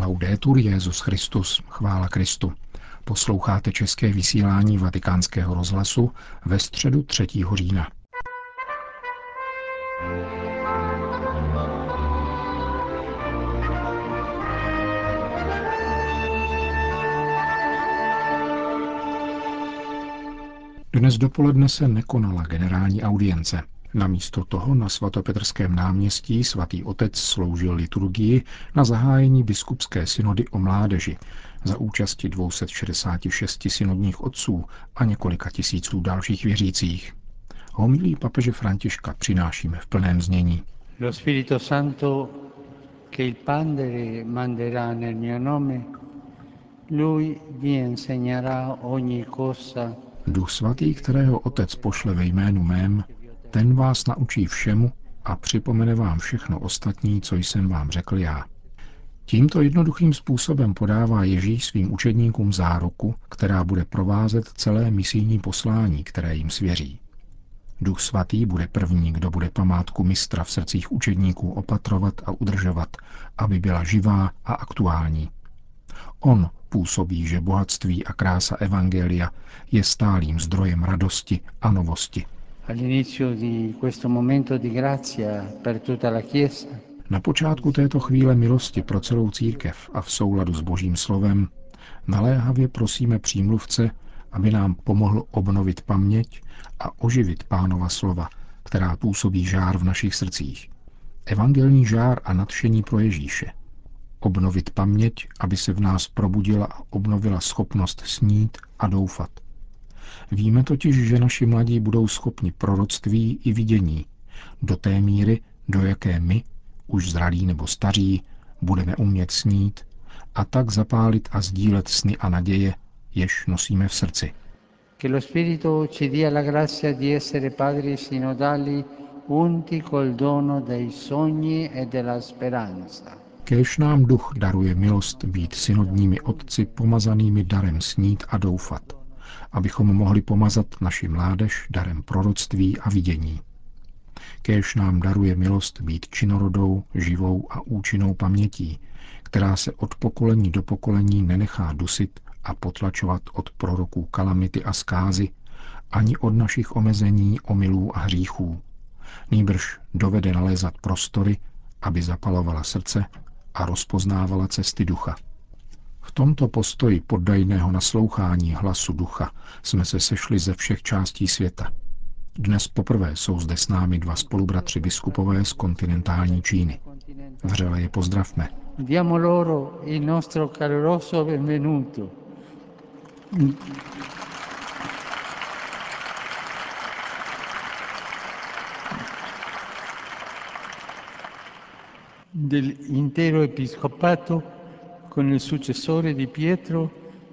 Laudetur Jezus Christus, chvála Kristu. Posloucháte české vysílání Vatikánského rozhlasu ve středu 3. října. Dnes dopoledne se nekonala generální audience. Namísto toho na svatopetrském náměstí svatý otec sloužil liturgii na zahájení biskupské synody o mládeži za účasti 266 synodních otců a několika tisíců dalších věřících. Homilí papeže Františka přinášíme v plném znění. Lo Spirito Santo che il Padre manderà nel mio nome, lui vi insegnerà ogni cosa. Duch svatý, kterého otec pošle ve jménu mém, ten vás naučí všemu a připomene vám všechno ostatní, co jsem vám řekl já. Tímto jednoduchým způsobem podává Ježíš svým učedníkům záruku, která bude provázet celé misijní poslání, které jim svěří. Duch svatý bude první, kdo bude památku mistra v srdcích učedníků opatrovat a udržovat, aby byla živá a aktuální. On působí, že bohatství a krása Evangelia je stálým zdrojem radosti a novosti – all'inizio di questo momento di grazia per tutta la Chiesa. Na počátku této chvíle milosti pro celou církev a v souladu s Božím slovem naléhavě prosíme přímluvce, aby nám pomohl obnovit paměť a oživit pánova slova, která působí žár v našich srdcích. Evangelní žár a nadšení pro Ježíše. Obnovit paměť, aby se v nás probudila a obnovila schopnost snít a doufat – Víme totiž, že naši mladí budou schopni proroctví i vidění, do té míry, do jaké my, už zralí nebo staří, budeme umět snít a tak zapálit a sdílet sny a naděje, jež nosíme v srdci. Che lo Spirito ci dia la grazia di essere padri sinodali unti col dono dei sogni e della speranza. Kéž nám duch daruje milost být synodními otci pomazanými darem snít a doufat abychom mohli pomazat naši mládež darem proroctví a vidění. Kéž nám daruje milost být činorodou, živou a účinnou pamětí, která se od pokolení do pokolení nenechá dusit a potlačovat od proroků kalamity a zkázy, ani od našich omezení, omylů a hříchů. Nýbrž dovede nalézat prostory, aby zapalovala srdce a rozpoznávala cesty ducha. V tomto postoji poddajného naslouchání hlasu ducha jsme se sešli ze všech částí světa. Dnes poprvé jsou zde s námi dva spolubratři biskupové z kontinentální Číny. Vřele je pozdravme. Diamo loro il nostro caloroso benvenuto. Episcopato con il successore di Pietro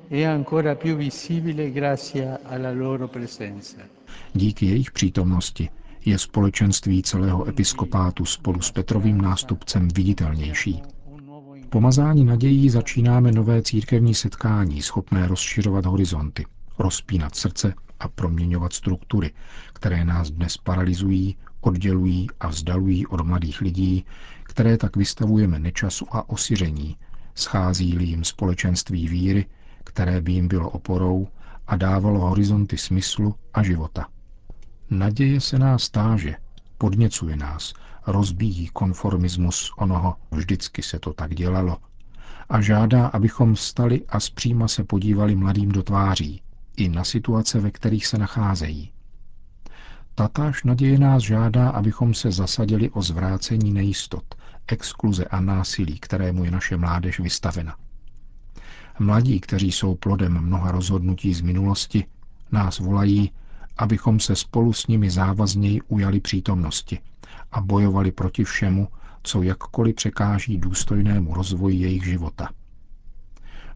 è ancora più visibile grazie alla loro presenza. Díky jejich přítomnosti je společenství celého episkopátu spolu s Petrovým nástupcem viditelnější. Pomazání nadějí začínáme nové církevní setkání, schopné rozšiřovat horizonty, rozpínat srdce a proměňovat struktury, které nás dnes paralyzují, oddělují a vzdalují od mladých lidí, které tak vystavujeme nečasu a osiření, schází-li jim společenství víry, které by jim bylo oporou a dávalo horizonty smyslu a života. Naděje se nás táže, podněcuje nás, rozbíjí konformismus onoho, vždycky se to tak dělalo, a žádá, abychom vstali a zpříma se podívali mladým do tváří, i na situace, ve kterých se nacházejí. Tatáž naděje nás žádá, abychom se zasadili o zvrácení nejistot, exkluze a násilí, kterému je naše mládež vystavena. Mladí, kteří jsou plodem mnoha rozhodnutí z minulosti, nás volají, abychom se spolu s nimi závazněji ujali přítomnosti a bojovali proti všemu, co jakkoliv překáží důstojnému rozvoji jejich života.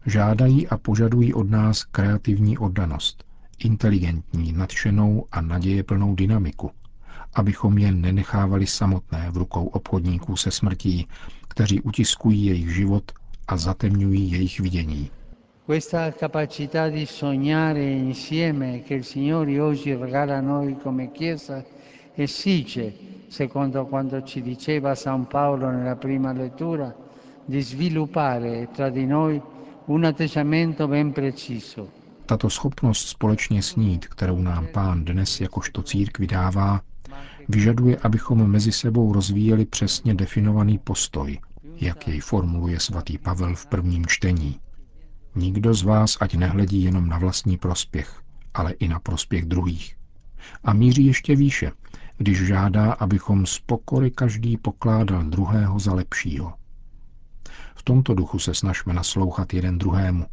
Žádají a požadují od nás kreativní oddanost, inteligentní, nadšenou a nadějeplnou dynamiku – abychom je nenechávali samotné v rukou obchodníků se smrtí, kteří utiskují jejich život a zatemňují jejich vidění. Sognare insieme che il Signore oggi regala noi come Chiesa secondo quanto ci diceva San Paolo nella prima lettura, di sviluppare tra di noi un atteggiamento ben preciso. Tato schopnost společně snít, kterou nám pán dnes jakožto církvi dává, vyžaduje, abychom mezi sebou rozvíjeli přesně definovaný postoj, jak jej formuluje svatý Pavel v prvním čtení. Nikdo z vás ať nehledí jenom na vlastní prospěch, ale i na prospěch druhých. A míří ještě výše, když žádá, abychom z pokory každý pokládal druhého za lepšího. V tomto duchu se snažme naslouchat jeden druhému,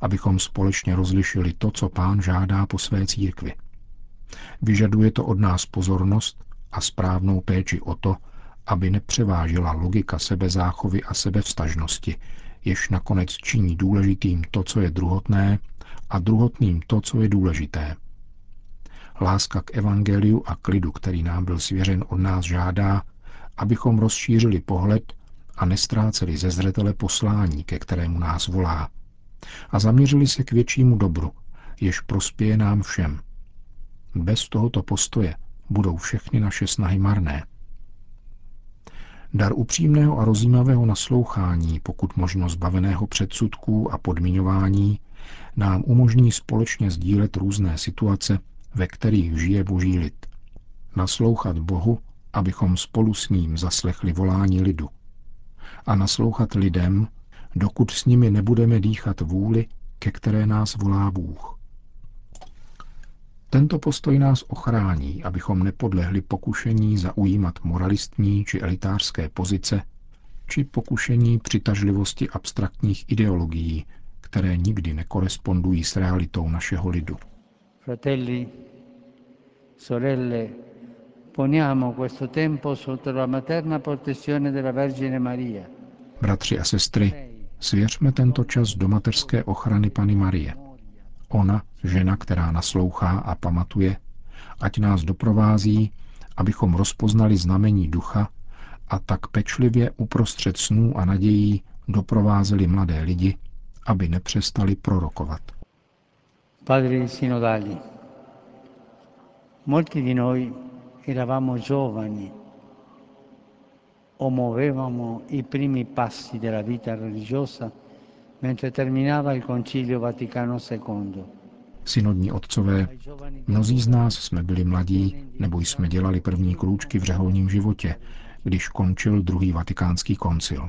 abychom společně rozlišili to, co pán žádá po své církvi. Vyžaduje to od nás pozornost a správnou péči o to, aby nepřevážila logika sebezáchovy a sebevstažnosti, jež nakonec činí důležitým to, co je druhotné, a druhotným to, co je důležité. Láska k evangeliu a klidu, který nám byl svěřen od nás, žádá, abychom rozšířili pohled a nestráceli ze zřetele poslání, ke kterému nás volá, a zaměřili se k většímu dobru, jež prospěje nám všem. Bez tohoto postoje budou všechny naše snahy marné. Dar upřímného a rozjímavého naslouchání, pokud možno zbaveného předsudků a podmiňování, nám umožní společně sdílet různé situace, ve kterých žije boží lid. Naslouchat Bohu, abychom spolu s ním zaslechli volání lidu. A naslouchat lidem, dokud s nimi nebudeme dýchat vůli, ke které nás volá Bůh. Tento postoj nás ochrání, abychom nepodlehli pokušení zaujímat moralistní či elitářské pozice, či pokušení přitažlivosti abstraktních ideologií, které nikdy nekorespondují s realitou našeho lidu. Fratelli, sorelle, poniamo questo tempo sotto la materna protezione della Vergine Maria. Bratři a sestry, svěřme tento čas do mateřské ochrany Pany Marie – Ona, žena, která naslouchá a pamatuje, ať nás doprovází, abychom rozpoznali znamení ducha a tak pečlivě uprostřed snů a nadějí doprovázeli mladé lidi, aby nepřestali prorokovat. Padri sinodali, molti di noi eravamo giovani o muovevamo i primi passi della vita religiosa mentre terminava il Concilio Vaticano II. Synodní otcové, mnozí z nás jsme byli mladí, nebo jsme dělali první krůčky v řeholním životě, když končil druhý vatikánský koncil.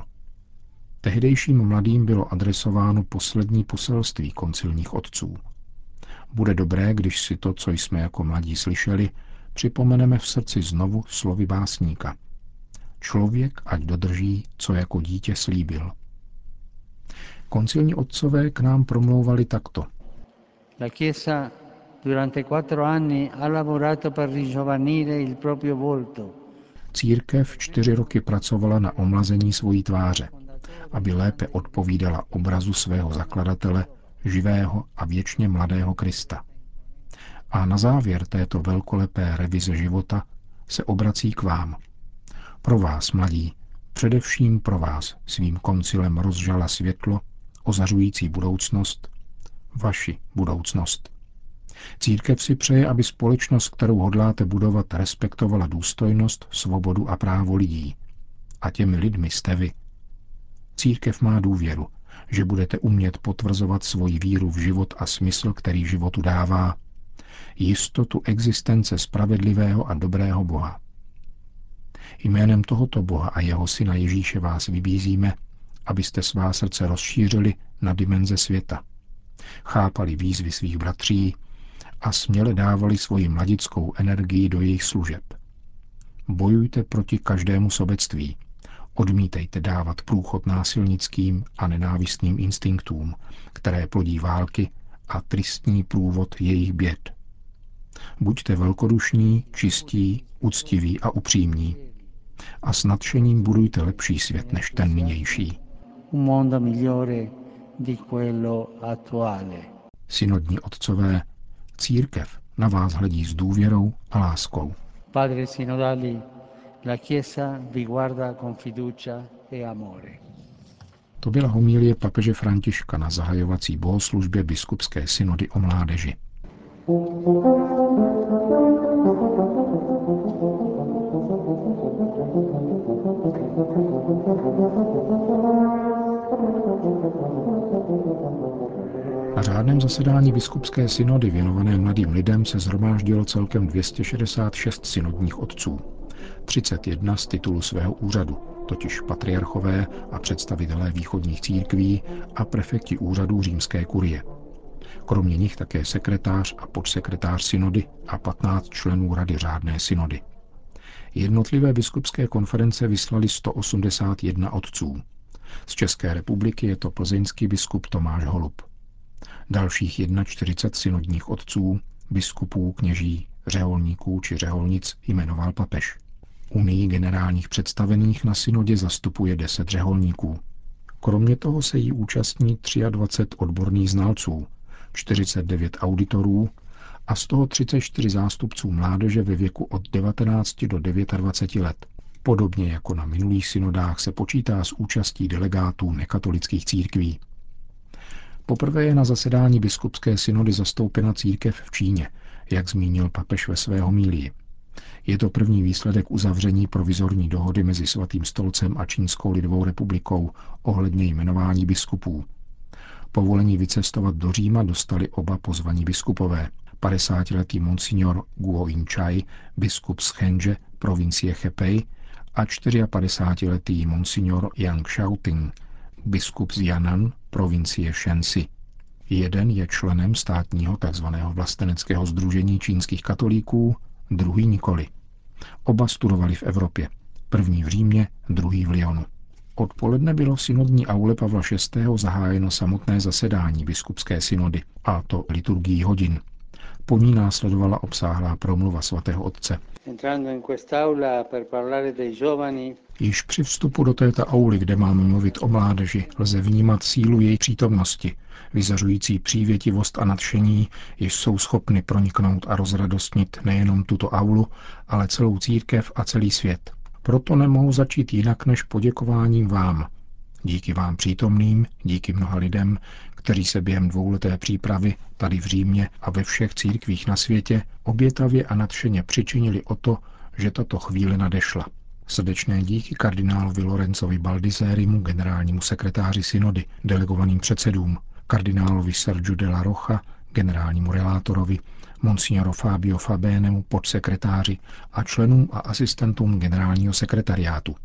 Tehdejším mladým bylo adresováno poslední poselství koncilních otců. Bude dobré, když si to, co jsme jako mladí slyšeli, připomeneme v srdci znovu slovy básníka. Člověk ať dodrží, co jako dítě slíbil. Koncilní otcové k nám promlouvali takto. La Chiesa durante quattro anni ha lavorato per ringiovanire il proprio volto. Církev čtyři roky pracovala na omlazení svojí tváře, aby lépe odpovídala obrazu svého zakladatele, živého a věčně mladého Krista. A na závěr této velkolepé revize života se obrací k vám. Pro vás, mladí, především pro vás svým koncilem rozžala světlo ozařující budoucnost, vaši budoucnost. Církev si přeje, aby společnost, kterou hodláte budovat, respektovala důstojnost, svobodu a právo lidí. A těmi lidmi jste vy. Církev má důvěru, že budete umět potvrzovat svoji víru v život a smysl, který životu dává, jistotu existence spravedlivého a dobrého Boha. Jménem tohoto Boha a jeho syna Ježíše vás vybízíme, abyste svá srdce rozšířili na dimenze světa. Chápali výzvy svých bratří a směle dávali svoji mladickou energii do jejich služeb. Bojujte proti každému sobectví. Odmítejte dávat průchod násilnickým a nenávistným instinktům, které plodí války a tristní průvod jejich běd. Buďte velkodušní, čistí, úctiví a upřímní. A s nadšením budujte lepší svět než ten nynější. Synodní otcové, církev na vás hledí s důvěrou a láskou. Padre synodali, la Chiesa vi guarda con fiducia e amore. To byla homilie papeže Františka na zahajovací bohoslužbě biskupské synody o mládeži. Thank you. Zasedání biskupské synody věnované mladým lidem se zhromáždilo celkem 266 synodních otců. 31 z titulu svého úřadu, totiž patriarchové a představitelé východních církví a prefekti úřadů římské kurie. Kromě nich také sekretář a podsekretář synody a 15 členů rady řádné synody. Jednotlivé biskupské konference vyslali 181 otců. Z České republiky je to plzeňský biskup Tomáš Holub. Dalších 41 synodních otců, biskupů, kněží, řeholníků či řeholnic jmenoval papež. Unii generálních představených na synodě zastupuje 10 řeholníků. Kromě toho se jí účastní 23 odborných znalců, 49 auditorů a z toho 34 zástupců mládeže ve věku od 19 do 29 let. Podobně jako na minulých synodách se počítá s účastí delegátů nekatolických církví. Poprvé je na zasedání biskupské synody zastoupena církev v Číně, jak zmínil papež ve své homílii. Je to první výsledek uzavření provizorní dohody mezi Svatým stolcem a Čínskou lidovou republikou ohledně jmenování biskupů. Povolení vycestovat do Říma dostali oba pozvaní biskupové. 50-letý monsignor Guo Inchai, biskup z Chenže, provincie Chepei, a 54-letý monsignor Yang Shaoting, biskup z Yanan, provincie Shensi. Jeden je členem státního tzv. vlasteneckého združení čínských katolíků, druhý nikoli. Oba studovali v Evropě. První v Římě, druhý v Lyonu. Odpoledne bylo v synodní aule Pavla VI. zahájeno samotné zasedání biskupské synody, a to liturgií hodin. Po ní následovala obsáhlá promluva svatého otce. Již při vstupu do této auly, kde máme mluvit o mládeži, lze vnímat sílu její přítomnosti, vyzařující přívětivost a nadšení, jež jsou schopny proniknout a rozradostnit nejenom tuto aulu, ale celou církev a celý svět. Proto nemohu začít jinak než poděkováním vám. Díky vám přítomným, díky mnoha lidem, kteří se během dvouleté přípravy tady v Římě a ve všech církvích na světě obětavě a nadšeně přičinili o to, že tato chvíle nadešla. Srdečné díky kardinálovi Lorenzovi Baldisérimu, generálnímu sekretáři synody, delegovaným předsedům, kardinálovi Sergio de la Rocha, generálnímu relátorovi, monsignoro Fabio Fabénemu, podsekretáři a členům a asistentům generálního sekretariátu.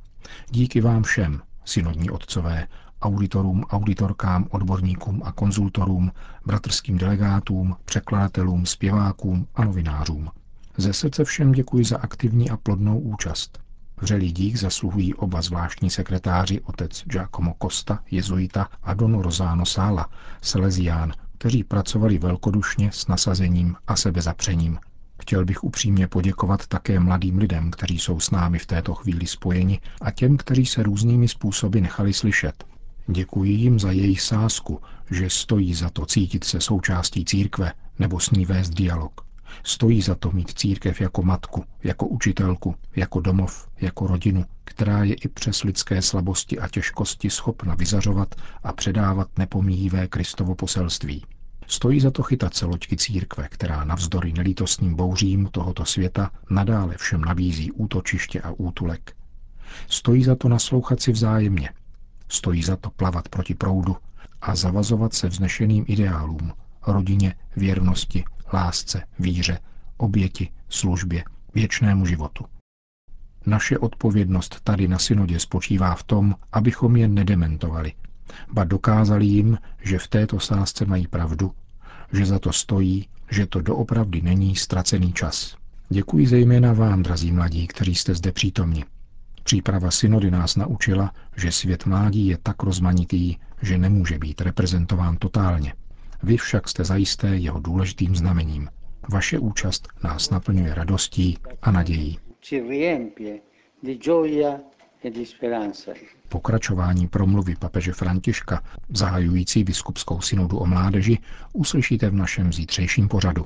Díky vám všem, synodní otcové, auditorům, auditorkám, odborníkům a konzultorům, bratrským delegátům, překladatelům, zpěvákům a novinářům. Ze srdce všem děkuji za aktivní a plodnou účast. Vřelý dík zasluhují oba zvláštní sekretáři, otec Giacomo Costa, jezuita a don Rosano Sala, Salesián, kteří pracovali velkodušně s nasazením a sebezapřením. Chtěl bych upřímně poděkovat také mladým lidem, kteří jsou s námi v této chvíli spojeni a těm, kteří se různými způsoby nechali slyšet. Děkuji jim za jejich sásku, že stojí za to cítit se součástí církve nebo s ní vést dialog. Stojí za to mít církev jako matku, jako učitelku, jako domov, jako rodinu, která je i přes lidské slabosti a těžkosti schopna vyzařovat a předávat nepomíjivé Kristovo poselství. Stojí za to chytat se loďky církve, která navzdory nelítostným bouřím tohoto světa nadále všem nabízí útočiště a útulek. Stojí za to naslouchat si vzájemně. Stojí za to plavat proti proudu a zavazovat se vznešeným ideálům, rodině, věrnosti, lásce, víře, oběti, službě, věčnému životu. Naše odpovědnost tady na synodě spočívá v tom, abychom je nedementovali, ba dokázali jim, že v této sázce mají pravdu, že za to stojí, že to doopravdy není ztracený čas. Děkuji zejména vám, drazí mladí, kteří jste zde přítomni. Příprava synody nás naučila, že svět mládí je tak rozmanitý, že nemůže být reprezentován totálně. Vy však jste zajisté jeho důležitým znamením. Vaše účast nás naplňuje radostí a nadějí. Pokračování promluvy papeže Františka, zahajující biskupskou synodu o mládeži, uslyšíte v našem zítřejším pořadu.